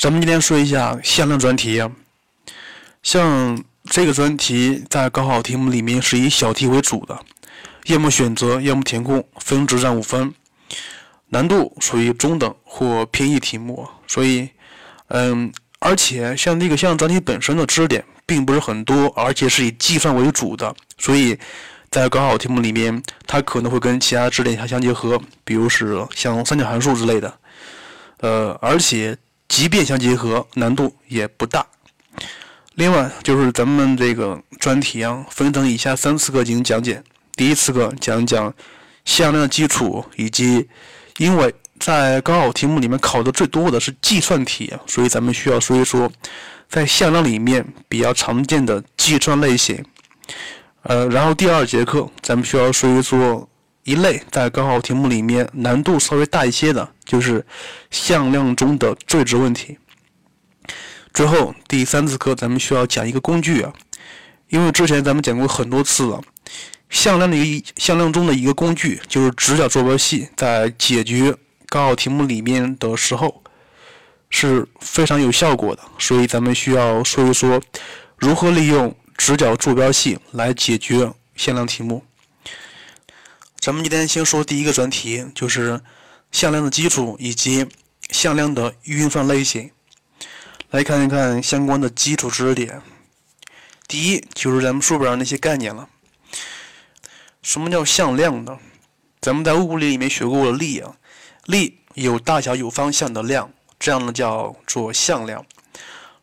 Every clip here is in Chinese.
咱们今天说一下向量专题，像这个专题在高考题目里面是以小题为主的，要么选择，要么填空，分值占五分，难度属于中等或偏易题目，所以，嗯，而且像那个向量专题本身的知识点并不是很多，而且是以计算为主的，所以在高考题目里面，它可能会跟其他知识点相相结合，比如是像三角函数之类的，呃，而且。即便相结合，难度也不大。另外，就是咱们这个专题啊，分成以下三次课进行讲解。第一次课讲一讲向量基础，以及因为在高考题目里面考的最多的是计算题，所以咱们需要说一说在向量里面比较常见的计算类型。呃，然后第二节课咱们需要说一说。一类在高考题目里面难度稍微大一些的，就是向量中的最值问题。最后第三次课咱们需要讲一个工具啊，因为之前咱们讲过很多次了，向量的一向量中的一个工具就是直角坐标系，在解决高考题目里面的时候是非常有效果的，所以咱们需要说一说如何利用直角坐标系来解决向量题目。咱们今天先说第一个专题，就是向量的基础以及向量的运算类型。来看一看相关的基础知识点。第一就是咱们书本上那些概念了。什么叫向量呢？咱们在物理里面学过力啊，力有大小有方向的量，这样呢叫做向量。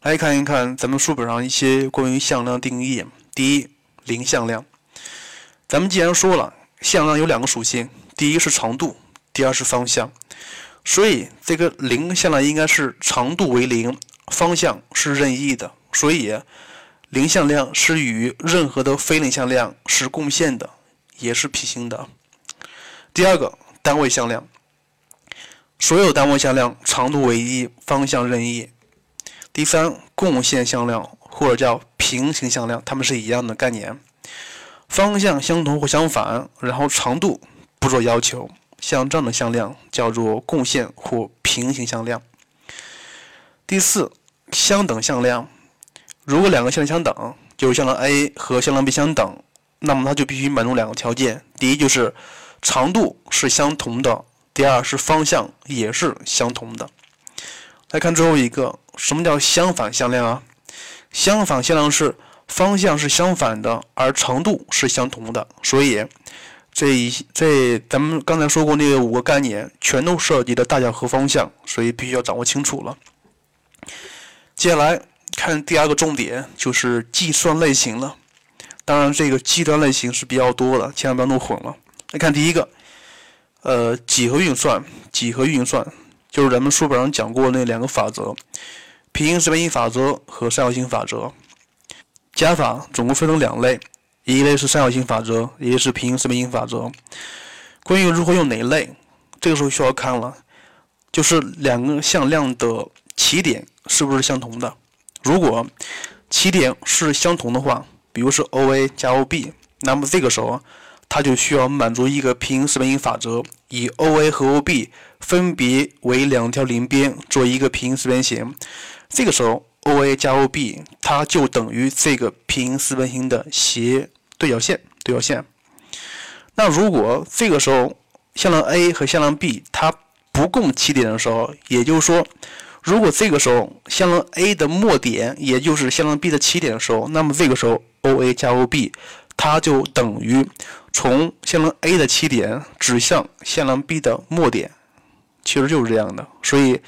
来看一看咱们书本上一些关于向量定义。第一，零向量。咱们既然说了。向量有两个属性，第一是长度，第二是方向。所以这个零向量应该是长度为零，方向是任意的。所以零向量是与任何的非零向量是共线的，也是平行的。第二个单位向量，所有单位向量长度为一，方向任意。第三共线向量或者叫平行向量，它们是一样的概念。方向相同或相反，然后长度不做要求，像这样的向量叫做共线或平行向量。第四，相等向量，如果两个向量相等，就是向量 A 和向量 B 相等，那么它就必须满足两个条件：第一就是长度是相同的；第二是方向也是相同的。来看最后一个，什么叫相反向量啊？相反向量是。方向是相反的，而长度是相同的，所以这一这咱们刚才说过那五个概念，全都涉及的大小和方向，所以必须要掌握清楚了。接下来看第二个重点，就是计算类型了。当然，这个计算类型是比较多的，千万不要弄混了。来看第一个，呃，几何运算，几何运算就是咱们书本上讲过那两个法则：平行四边形法则和三角形法则。加法总共分成两类，一类是三角形法则，一类是平行四边形法则。关于如何用哪一类，这个时候需要看了，就是两个向量的起点是不是相同的。如果起点是相同的话，比如是 OA 加 OB，那么这个时候它就需要满足一个平行四边形法则，以 OA 和 OB 分别为两条邻边做一个平行四边形。这个时候。OA 加 OB，它就等于这个平行四边形的斜对角线。对角线。那如果这个时候向量 A 和向量 B 它不共起点的时候，也就是说，如果这个时候向量 A 的末点也就是向量 B 的起点的时候，那么这个时候 OA 加 OB 它就等于从向量 A 的起点指向向量 B 的末点，其实就是这样的。所以，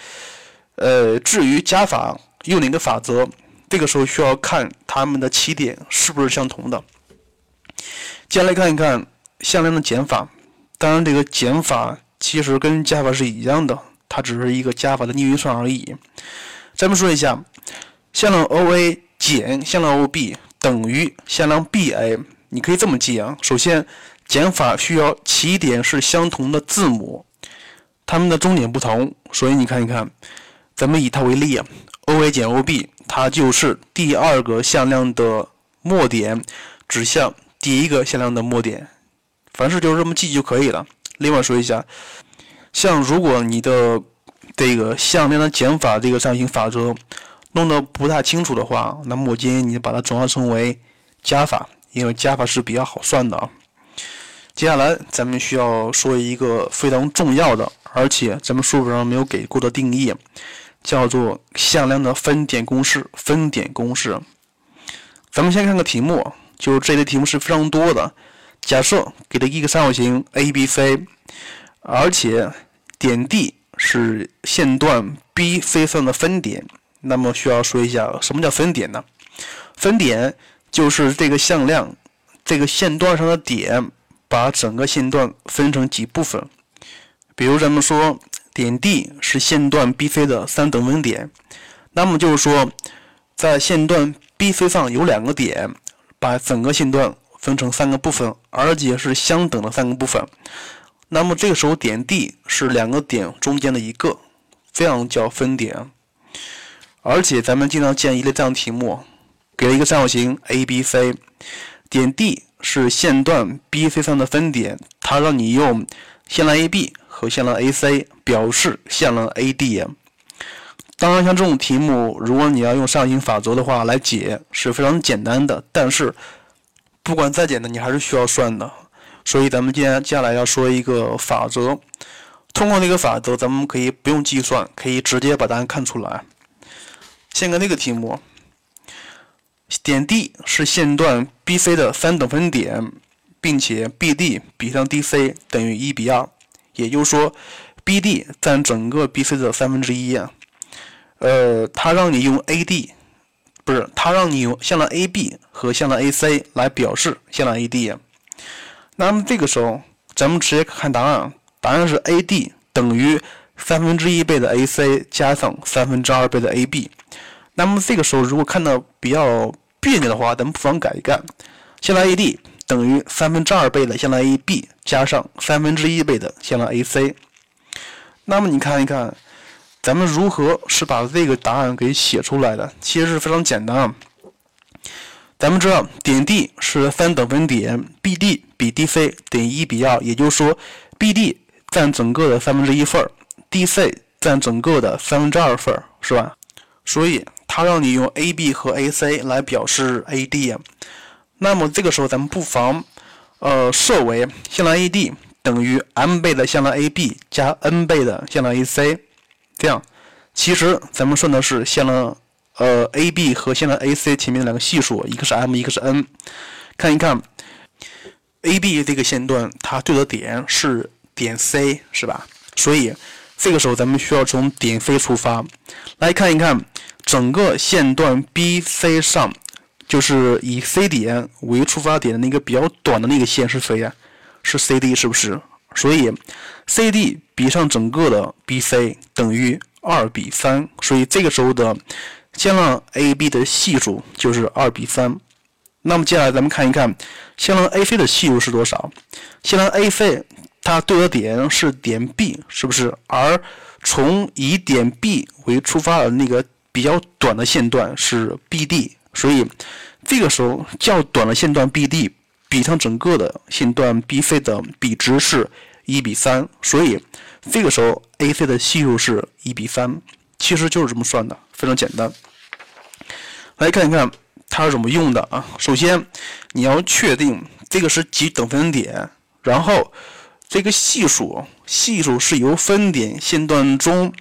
呃，至于加法。用哪个法则？这个时候需要看它们的起点是不是相同的。接下来看一看向量的减法。当然，这个减法其实跟加法是一样的，它只是一个加法的逆运算而已。咱们说一下，向量 OA 减向量 OB 等于向量 BA。你可以这么记啊。首先，减法需要起点是相同的字母，它们的终点不同，所以你看一看，咱们以它为例啊。OA 减 OB，它就是第二个向量的末点指向第一个向量的末点，凡事就是这么记就可以了。另外说一下，像如果你的这个向量的减法这个三角形法则弄得不太清楚的话，那么我建议你把它转化成为加法，因为加法是比较好算的啊。接下来咱们需要说一个非常重要的，而且咱们书本上没有给过的定义，叫做向量的分点公式。分点公式，咱们先看个题目，就这类题目是非常多的。假设给了一个三角形 ABC，而且点 D 是线段 BC 上的分点，那么需要说一下什么叫分点呢？分点就是这个向量这个线段上的点，把整个线段分成几部分。比如咱们说点 D 是线段 BC 的三等分点，那么就是说在线段 BC 上有两个点，把整个线段。分成三个部分，而且是相等的三个部分。那么这个时候点 D 是两个点中间的一个，这样叫分点。而且咱们经常见一类这样题目，给了一个三角形 ABC，点 D 是线段 BC 上的分点，它让你用线段 AB 和线段 AC 表示线段 AD。当然，像这种题目，如果你要用上行法则的话来解，是非常简单的。但是不管再简单，你还是需要算的。所以咱们今天接下来要说一个法则。通过这个法则，咱们可以不用计算，可以直接把答案看出来。先看那个题目：点 D 是线段 BC 的三等分点，并且 BD 比上 DC 等于一比二，也就是说，BD 占整个 BC 的三分之一。呃，它让你用 AD。不是，它让你用向量 AB 和向量 AC 来表示向量 AD。那么这个时候，咱们直接看答案，答案是 AD 等于三分之一倍的 AC 加上三分之二倍的 AB。那么这个时候，如果看到比较别扭的话，咱们不妨改一改，向量 AD 等于三分之二倍的向量 AB 加上三分之一倍的向量 AC。那么你看一看。咱们如何是把这个答案给写出来的？其实是非常简单啊。咱们知道点 D 是三等分点，BD 比 DC 等于一比二，也就是说，BD 占整个的三分之一份，DC 占整个的三分之二份，是吧？所以它让你用 AB 和 AC 来表示 AD。那么这个时候，咱们不妨呃设为向量 AD 等于 m 倍的向量 AB 加 n 倍的向量 AC。这样，其实咱们算的是向量，呃，AB 和向量 AC 前面的两个系数，一个是 m，一个是 n。看一看，AB 这个线段它对的点是点 C，是吧？所以这个时候咱们需要从点 C 出发，来看一看整个线段 BC 上，就是以 C 点为出发点的那个比较短的那个线是谁呀？是 CD，是不是？所以，CD 比上整个的 BC 等于二比三，所以这个时候的向量 AB 的系数就是二比三。那么接下来咱们看一看向量 AC 的系数是多少？向量 AC 它对的点是点 B，是不是？而从以点 B 为出发的那个比较短的线段是 BD，所以这个时候较短的线段 BD。比上整个的线段 BC 的比值是一比三，所以这个时候 AC 的系数是一比三，其实就是这么算的，非常简单。来看一看它是怎么用的啊？首先你要确定这个是几等分点，然后这个系数系数是由分点线段中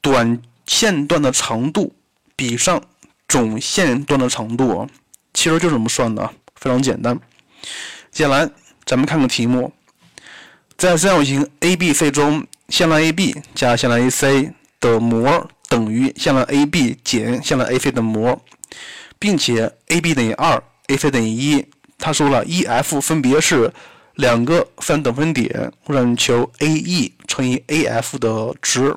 短线段的长度比上总线段的长度，其实就这么算的，非常简单。接下来，咱们看个题目，在三角形 ABC 中，向量 AB 加向量 AC 的模等于向量 AB 减向量 AC 的模，并且 AB 等于二，AC 等于一。他说了，EF 分别是两个三等分点，让你求 AE 乘以 AF 的值。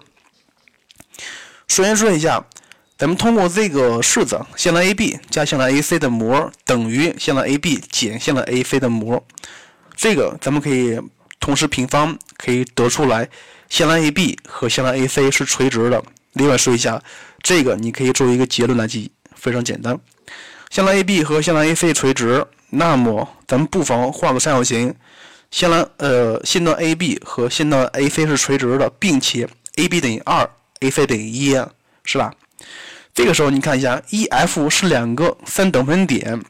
首先说一下。咱们通过这个式子，向量 AB 加向量 AC 的模等于向量 AB 减向量 AC 的模，这个咱们可以同时平方，可以得出来向量 AB 和向量 AC 是垂直的。另外说一下，这个你可以作为一个结论来记，非常简单。向量 AB 和向量 AC 垂直，那么咱们不妨画个三角形，向量呃线段 AB 和线段 AC 是垂直的，并且 AB 等于二 AC 等于一，是吧？这个时候你看一下，EF 是两个三等分点，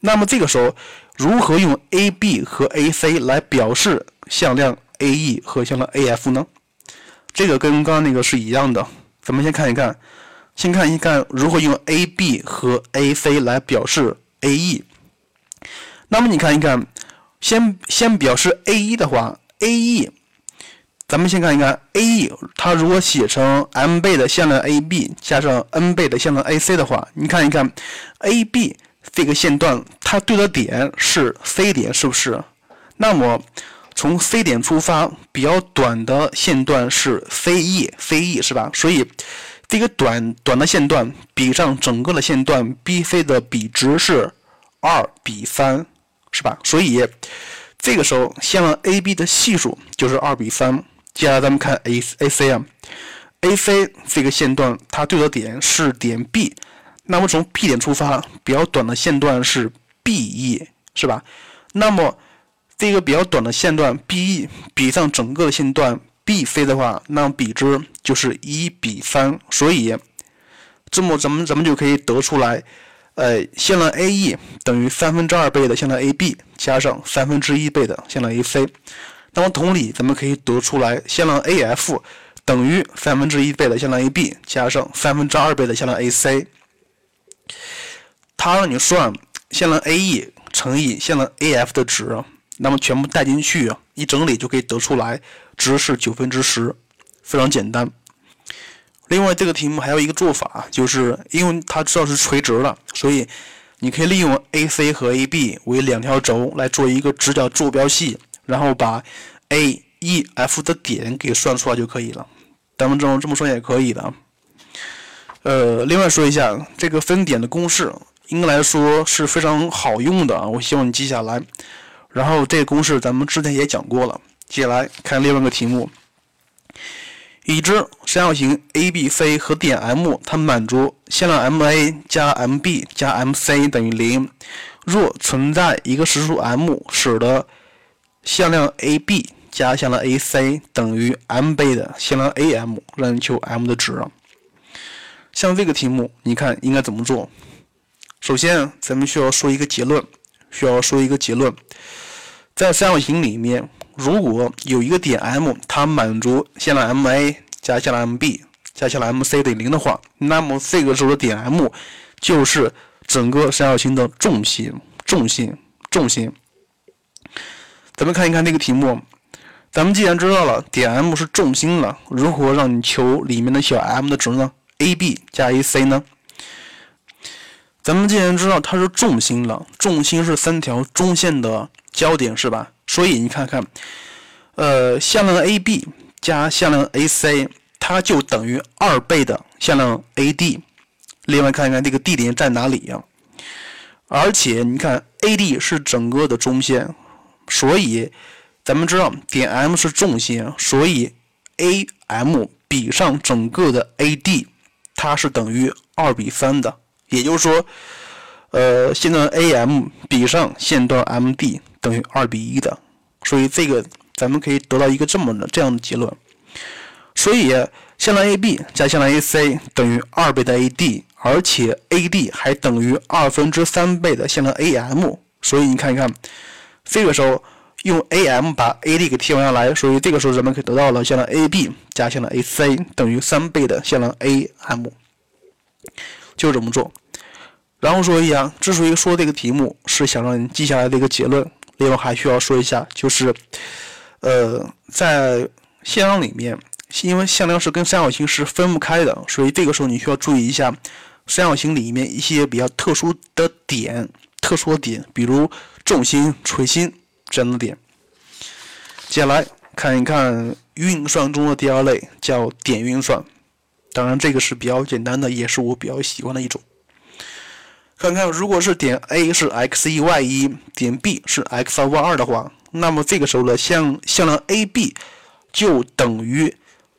那么这个时候如何用 AB 和 AC 来表示向量 AE 和向量 AF 呢？这个跟刚刚那个是一样的，咱们先看一看，先看一看如何用 AB 和 AC 来表示 AE。那么你看一看，先先表示 A1 的话，AE，咱们先看一看 AE，它如果写成 m 倍的向量 AB 加上 n 倍的向量 AC 的话，你看一看 AB 这个线段它对的点是 C 点，是不是？那么从 C 点出发，比较短的线段是 CE，CE 是吧？所以这个短短的线段比上整个的线段 BC 的比值是二比三。是吧？所以这个时候向量 AB 的系数就是二比三。接下来咱们看 A AC 啊，AC 这个线段它对的点是点 B，那么从 B 点出发，比较短的线段是 BE，是吧？那么这个比较短的线段 BE 比上整个线段 BC 的话，那么比值就是一比三。所以这么咱们咱们就可以得出来。呃，线段 AE 等于三分之二倍的线段 AB 加上三分之一倍的线段 AC。那么同理，咱们可以得出来向量 AF 等于三分之一倍的向量 AB 加上三分之二倍的向量 AC。它让你算向量 AE 乘以向量 AF 的值，那么全部带进去一整理就可以得出来，值是九分之十，非常简单。另外，这个题目还有一个做法，就是因为它知道是垂直的，所以你可以利用 AC 和 AB 为两条轴来做一个直角坐标系，然后把 A、E、F 的点给算出来就可以了。咱们这么这么说也可以的。呃，另外说一下这个分点的公式，应该来说是非常好用的啊，我希望你记下来。然后这个公式咱们之前也讲过了。接下来看另外一个题目。已知三角形 ABC 和点 M 它满足向量 MA 加 MB 加 MC 等于零。若存在一个实数 M，使得向量 AB 加向量 AC 等于 m 倍的向量 AM，让你求 M 的值。像这个题目，你看应该怎么做？首先，咱们需要说一个结论，需要说一个结论，在三角形里面。如果有一个点 M，它满足向量 MA 加向量 MB 加向量 MC 等于零的话，那么这个时候的点 M 就是整个三角形的重心，重心，重心。咱们看一看这个题目，咱们既然知道了点 M 是重心了，如何让你求里面的小 m 的值呢？AB 加 AC 呢？咱们既然知道它是重心了，重心是三条中线的交点，是吧？所以你看看，呃，向量 AB 加向量 AC，它就等于二倍的向量 AD。另外看一看这个地点在哪里呀？而且你看 AD 是整个的中线，所以咱们知道点 M 是重心，所以 AM 比上整个的 AD，它是等于二比三的。也就是说，呃，线段 AM 比上线段 MD。等于二比一的，所以这个咱们可以得到一个这么的这样的结论。所以向量 AB 加向量 AC 等于二倍的 AD，而且 AD 还等于二分之三倍的向量 AM。所以你看一看，这个时候用 AM 把 AD 给替换下来，所以这个时候咱们可以得到了向量 AB 加向量 AC 等于三倍的向量 AM，就这么做。然后说一下，之所以说这个题目是想让你记下来的一个结论。另外还需要说一下，就是，呃，在向量里面，因为向量是跟三角形是分不开的，所以这个时候你需要注意一下三角形里面一些比较特殊的点、特殊的点，比如重心、垂心这样的点。接下来看一看运算中的第二类，叫点运算。当然，这个是比较简单的，也是我比较喜欢的一种。看看，如果是点 A 是 x 一 y 一，点 B 是 x 二 y 二的话，那么这个时候的向向量 AB 就等于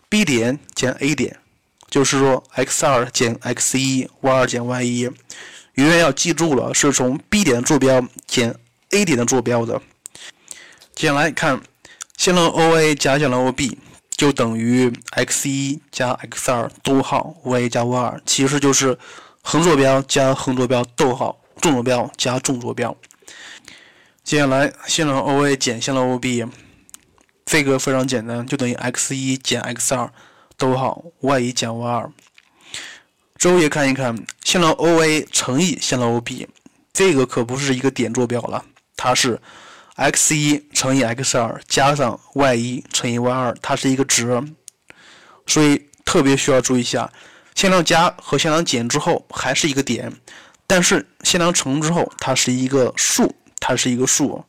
B 点减 A 点，就是说 x 二减 x 一，y 二减 y 一。永远要记住了，是从 B 点坐标减 A 点的坐标的。接下来看向量 OA 加向量 OB，就等于 x 一加 x 二逗号 y 加 y 二，其实就是横坐标加横坐标逗号纵坐标加纵坐标。接下来线浪 OA 减线浪 OB，这个非常简单，就等于 x 一减 x 二逗号 y 一减 y 二。周也看一看线浪 OA 乘以线浪 OB，这个可不是一个点坐标了，它是。x 一乘以 x 二加上 y 一乘以 y 二，它是一个值，所以特别需要注意一下，向量加和向量减之后还是一个点，但是向量乘之后它是一个数，它是一个数，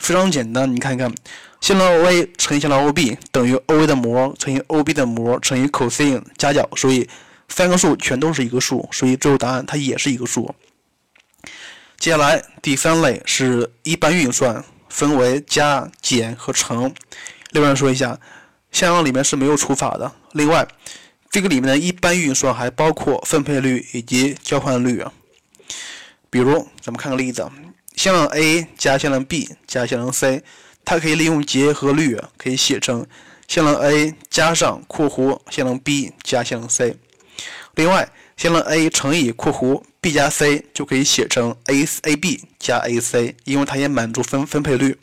非常简单。你看看，向量 OA 乘以向量 OB 等于 OA 的模乘以 OB 的模乘以 cosine 加角，所以三个数全都是一个数，所以最后答案它也是一个数。接下来第三类是一般运算，分为加、减和乘。另外说一下，向量里面是没有除法的。另外，这个里面的一般运算还包括分配率以及交换率。比如，咱们看个例子：向量 a 加向量 b 加向量 c，它可以利用结合律，可以写成向量 a 加上括弧向量 b 加向量 c。另外，向量 a 乘以括弧 b 加 c 就可以写成 a a b 加 a c，因为它也满足分分配率。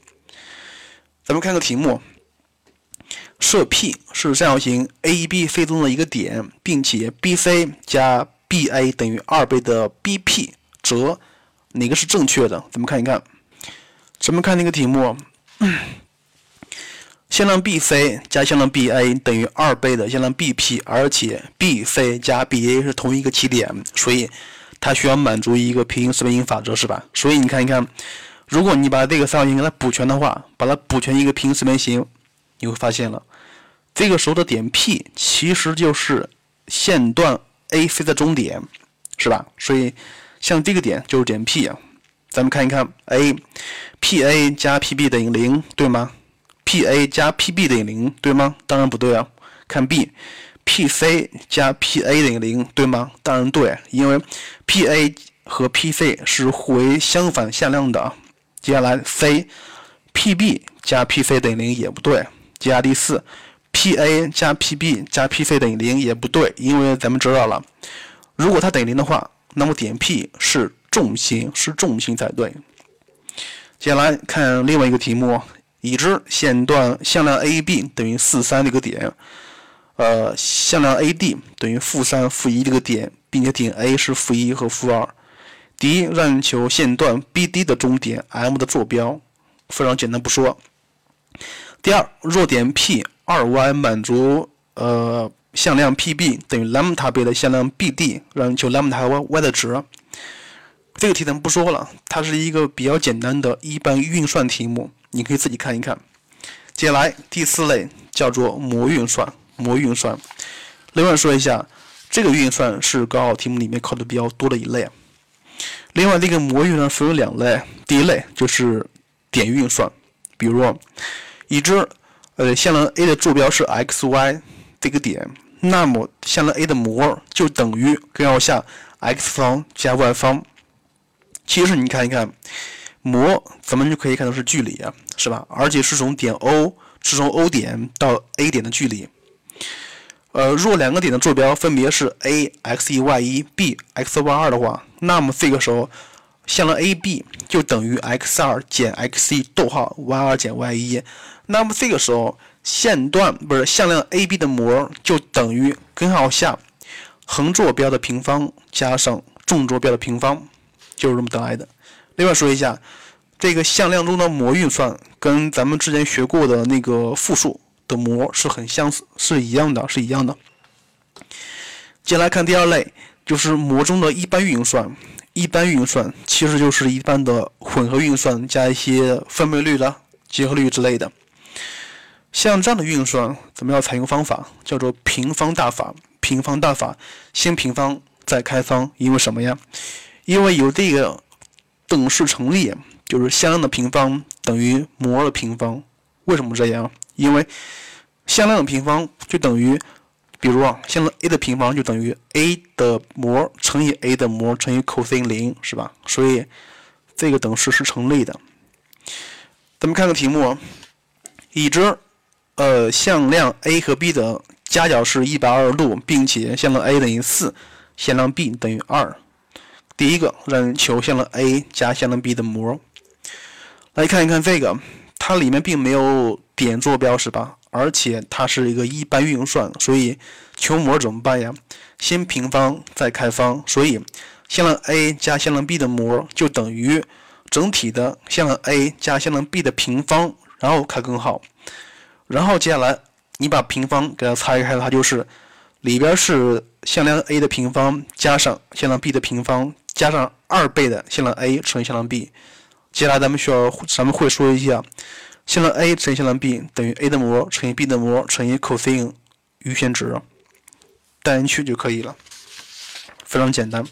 咱们看个题目，设 P 是三角形 A B C 中的一个点，并且 B C 加 B A 等于二倍的 B P，则哪个是正确的？咱们看一看。咱们看那个题目。向量 BC 加向量 BA 等于二倍的向量 BP，而且 BC 加 BA 是同一个起点，所以它需要满足一个平行四边形法则，是吧？所以你看一看，如果你把这个三角形给它补全的话，把它补全一个平行四边形，你会发现了，这个时候的点 P 其实就是线段 AC 的中点，是吧？所以像这个点就是点 P 啊。咱们看一看 A，PA 加 PB 等于零，对吗？P A 加 P B 等于零，对吗？当然不对啊。看 B Pc 加 P A 等于零，对吗？当然对，因为 P A 和 P C 是互为相反向量的。接下来 C，P B 加 P C 等于零也不对。接下来第四，P A 加 P B 加 P C 等于零也不对，因为咱们知道了，如果它等于零的话，那么点 P 是重心，是重心才对。接下来看另外一个题目。已知线段向量 AB 等于四三的一个点，呃，向量 AD 等于负三负一这个点，并且点 A 是负一和负二。第一，让你求线段 BD 的中点 M 的坐标，非常简单不说。第二，若点 P 二 y 满足呃向量 PB 等于 lambda 倍的向量 BD，让你求 lambda y y 的值。这个题咱们不说了，它是一个比较简单的一般运算题目。你可以自己看一看。接下来第四类叫做模运算，模运算。另外说一下，这个运算是高考题目里面考的比较多的一类。另外，这个模运算分为两类，第一类就是点运算，比如已知呃向量 a 的坐标是 x y 这个点，那么向量 a 的模就等于根号下 x 方加 y 方。其实你看一看。模咱们就可以看到是距离啊，是吧？而且是从点 O 是从 O 点到 A 点的距离。呃，若两个点的坐标分别是 a x 一 y 一 b x y 二的话，那么这个时候向量 AB 就等于 x 二减 x 一逗号 y 二减 y 一。那么这个时候线段不是向量 AB 的模就等于根号下横坐标的平方加上纵坐标的平方，就是这么得来的。另外说一下，这个向量中的模运算跟咱们之前学过的那个复数的模是很相似，是一样的，是一样的。接下来看第二类，就是模中的一般运算。一般运算其实就是一般的混合运算加一些分配率的结合律之类的。像这样的运算，咱们要采用方法叫做平方大法。平方大法，先平方再开方，因为什么呀？因为有这个。等式成立，就是向量的平方等于模的平方。为什么这样？因为向量的平方就等于，比如啊，向量 a 的平方就等于 a 的模乘以 a 的模乘以 cos 零，是吧？所以这个等式是成立的。咱们看个题目，已知呃向量 a 和 b 的夹角是一百二十度，并且向量 a 等于四，向量 b 等于二。第一个，让人求向量 a 加向量 b 的模。来看一看这个，它里面并没有点坐标是吧？而且它是一个一般运算，所以求模怎么办呀？先平方再开方，所以向量 a 加向量 b 的模就等于整体的向量 a 加向量 b 的平方，然后开根号。然后接下来你把平方给它拆开，它就是里边是向量 a 的平方加上向量 b 的平方加上二倍的向量 a 乘以向量 b。接下来咱们需要咱们会说一下。向量 a 乘以向量 b 等于 a 的模乘以 b 的模乘以 cosine 余弦值，代进去就可以了，非常简单。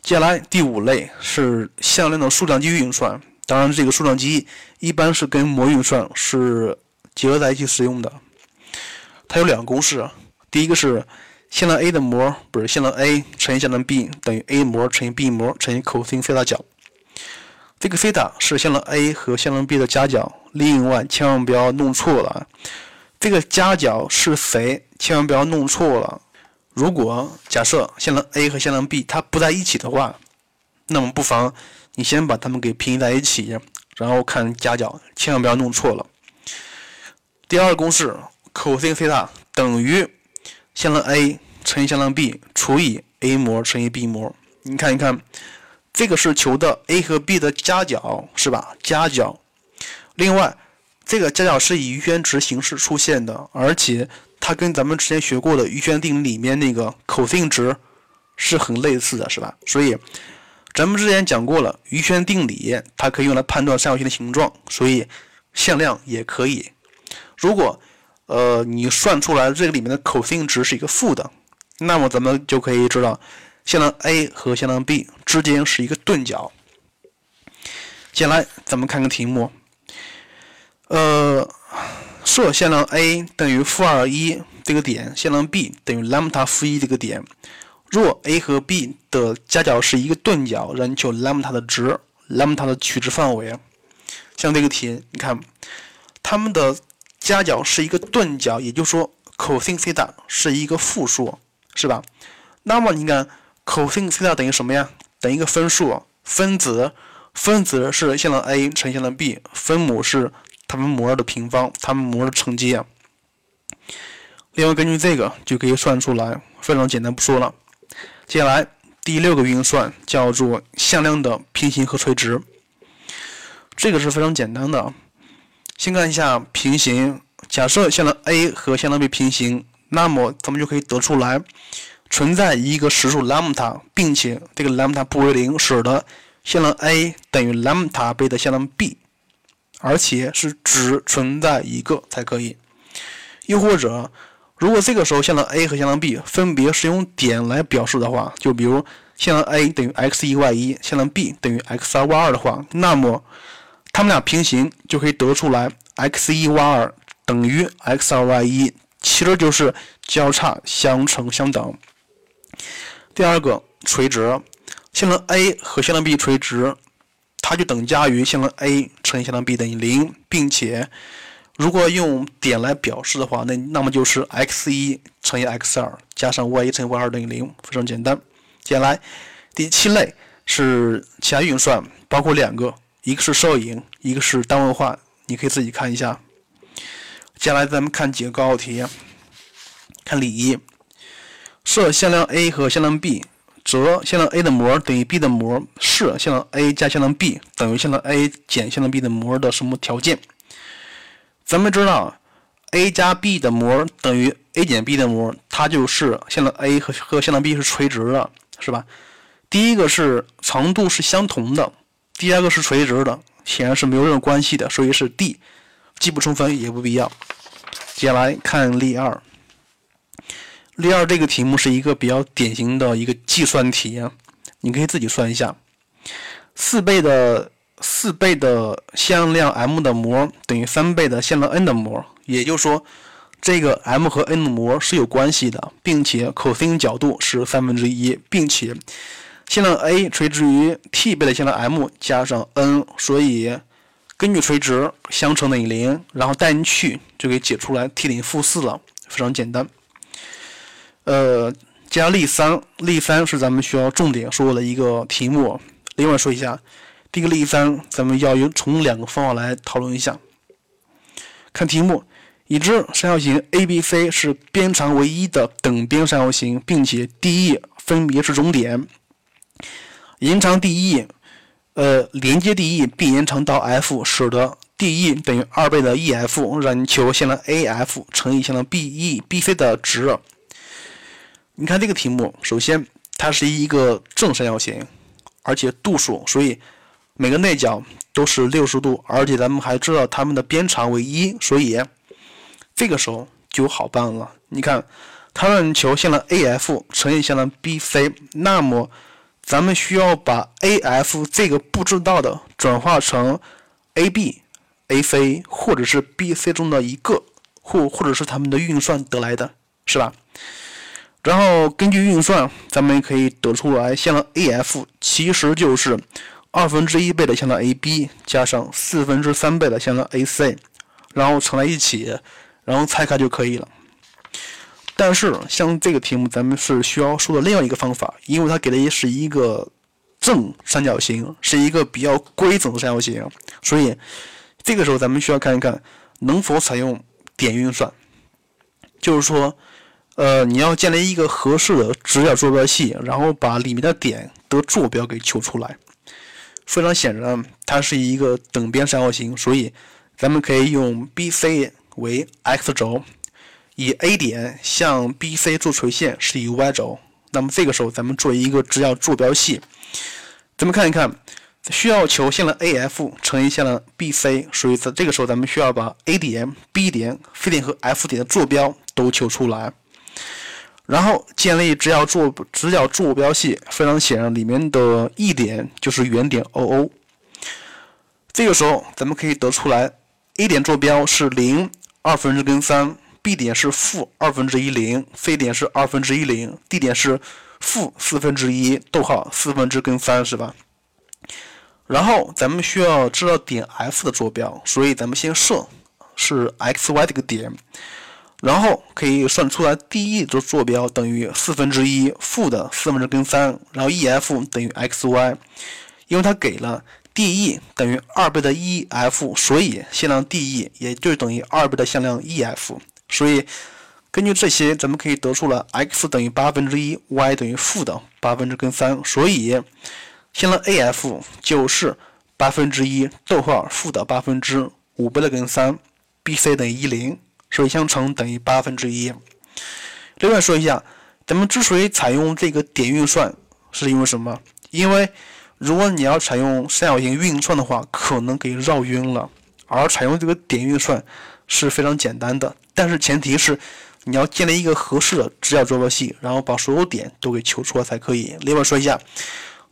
接下来第五类是向量的数量积运算，当然这个数量积一般是跟模运算是结合在一起使用的。它有两个公式，第一个是向量 a 的模不是向量 a 乘以向量 b 等于 a 模乘以 b 模乘以 cosine 负大角。这个西塔是向量 a 和向量 b 的夹角。另外，千万不要弄错了，这个夹角是谁？千万不要弄错了。如果假设向量 a 和向量 b 它不在一起的话，那么不妨你先把它们给平移在一起，然后看夹角，千万不要弄错了。第二个公式，cos 西塔等于向量 a 乘以向量 b 除以 a 模乘以 b 模。你看一看，这个是求的 a 和 b 的夹角，是吧？夹角。另外，这个夹角是以余弦值形式出现的，而且它跟咱们之前学过的余弦定理里面那个 cos 值是很类似的，是吧？所以咱们之前讲过了，余弦定理它可以用来判断三角形的形状，所以向量也可以。如果呃你算出来这个里面的 cos 值是一个负的，那么咱们就可以知道向量 a 和向量 b 之间是一个钝角。接下来咱们看个题目。呃，设向量 a 等于负二一这个点，向量 b 等于兰姆达负一这个点。若 a 和 b 的夹角是一个钝角，让求兰姆达的值兰姆达的取值范围。像这个题，你看，它们的夹角是一个钝角，也就是说 cos 西塔是一个负数，是吧？那么你看 cos 西塔等于什么呀？等于一个分数，分子，分子是向量 a 乘向量 b，分母是。它们模的平方，它们模的乘积啊。另外，根据这个就可以算出来，非常简单，不说了。接下来第六个运算叫做向量的平行和垂直，这个是非常简单的。先看一下平行，假设向量 a 和向量 b 平行，那么咱们就可以得出来存在一个实数 lambda，并且这个 lambda 不为零，使得向量 a 等于 lambda 倍的向量 b。而且是只存在一个才可以，又或者，如果这个时候向量 a 和向量 b 分别是用点来表示的话，就比如向量 a 等于 x 一 y 一，向量 b 等于 x 二 y 二的话，那么它们俩平行就可以得出来 x 一 y 二等于 x 二 y 一，其实就是交叉相乘相等。第二个垂直，向量 a 和向量 b 垂直。它就等价于向量 a 乘以向量 b 等于零，并且如果用点来表示的话，那那么就是 x 一乘以 x 二加上 y 一乘以 y 二等于零，非常简单。接下来第七类是其他运算，包括两个，一个是摄影，一个是单位化，你可以自己看一下。接下来咱们看几个高考题，看例一，设向量 a 和向量 b。则向量 a 的模等于 b 的模是向量 a 加向量 b 等于向量 a 减向量 b 的模的什么条件？咱们知道 a 加 b 的模等于 a 减 b 的模，它就是向量 a 和和向量 b 是垂直的，是吧？第一个是长度是相同的，第二个是垂直的，显然是没有任何关系的，所以是 D，既不充分也不必要。接下来看例二。例二这个题目是一个比较典型的一个计算题，你可以自己算一下，四倍的四倍的向量 m 的模等于三倍的向量 n 的模，也就是说，这个 m 和 n 的模是有关系的，并且 cos 角度是三分之一，并且向量 a 垂直于 t 倍的向量 m 加上 n，所以。根据垂直相乘等于零，然后带进去就可以解出来 t 等于负四了，非常简单。呃，加例三，例三是咱们需要重点说的一个题目。另外说一下，第一个例三，咱们要用从两个方法来讨论一下。看题目，已知三角形 ABC 是边长为一的等边三角形，并且 DE 分别是终点，延长 DE，呃，连接 DE 并延长到 F，使得 DE 等于二倍的 EF，让你求线的 AF 乘以线的 BE，BC 的值。你看这个题目，首先它是一个正三角形，而且度数，所以每个内角都是六十度，而且咱们还知道它们的边长为一，所以这个时候就好办了。你看，它让求向量 AF 乘以向量 BC，那么咱们需要把 AF 这个不知道的转化成 AB、AC 或者是 BC 中的一个，或或者是它们的运算得来的，是吧？然后根据运算，咱们可以得出来，线的 AF 其实就是二分之一倍的线的 AB 加上四分之三倍的线的 AC，然后乘在一起，然后拆开就可以了。但是像这个题目，咱们是需要说的另外一个方法，因为它给的是一个正三角形，是一个比较规整的三角形，所以这个时候咱们需要看一看能否采用点运算，就是说。呃，你要建立一个合适的直角坐标系，然后把里面的点的坐标给求出来。非常显然，它是一个等边三角形，所以咱们可以用 BC 为 x 轴，以 A 点向 BC 做垂线是以 y 轴。那么这个时候，咱们做一个直角坐标系。咱们看一看，需要求线的 AF 乘以线的 BC，所以在这个时候，咱们需要把 A 点、B 点、C 点和 F 点的坐标都求出来。然后建立直角坐直角坐标系，非常显然，里面的 E 点就是原点 OO。这个时候，咱们可以得出来，A 点坐标是零二分之根三，B 点是负二分之一零，C 点是二分之一零，D 点是负四分之一逗号四分之根三，是吧？然后咱们需要知道点 F 的坐标，所以咱们先设是 X Y 这个点。然后可以算出来，DE 的坐标等于四分之一负的四分之根三，然后 EF 等于 XY，因为它给了 DE 等于二倍的 EF，所以向量 DE 也就等于二倍的向量 EF，所以根据这些，咱们可以得出了 x 等于八分之一，y 等于负的八分之根三，所以向量 AF 就是八分之一逗号负的八分之五倍的根三，BC 等于一零。水相乘等于八分之一。另外说一下，咱们之所以采用这个点运算，是因为什么？因为如果你要采用三角形运算的话，可能给绕晕了。而采用这个点运算是非常简单的，但是前提是你要建立一个合适的直角坐标系，然后把所有点都给求出来才可以。另外说一下，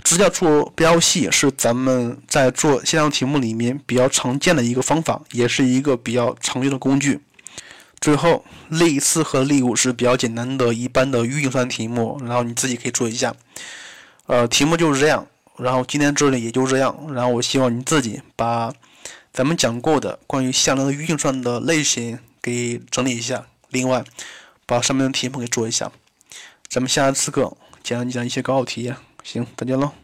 直角坐标系是咱们在做线上题目里面比较常见的一个方法，也是一个比较常用的工具。最后，例四和例五是比较简单的一般的运算题目，然后你自己可以做一下。呃，题目就是这样，然后今天这里也就这样，然后我希望你自己把咱们讲过的关于向量的运算的类型给整理一下，另外把上面的题目给做一下。咱们下次课讲一讲一些高考题，行，再见喽。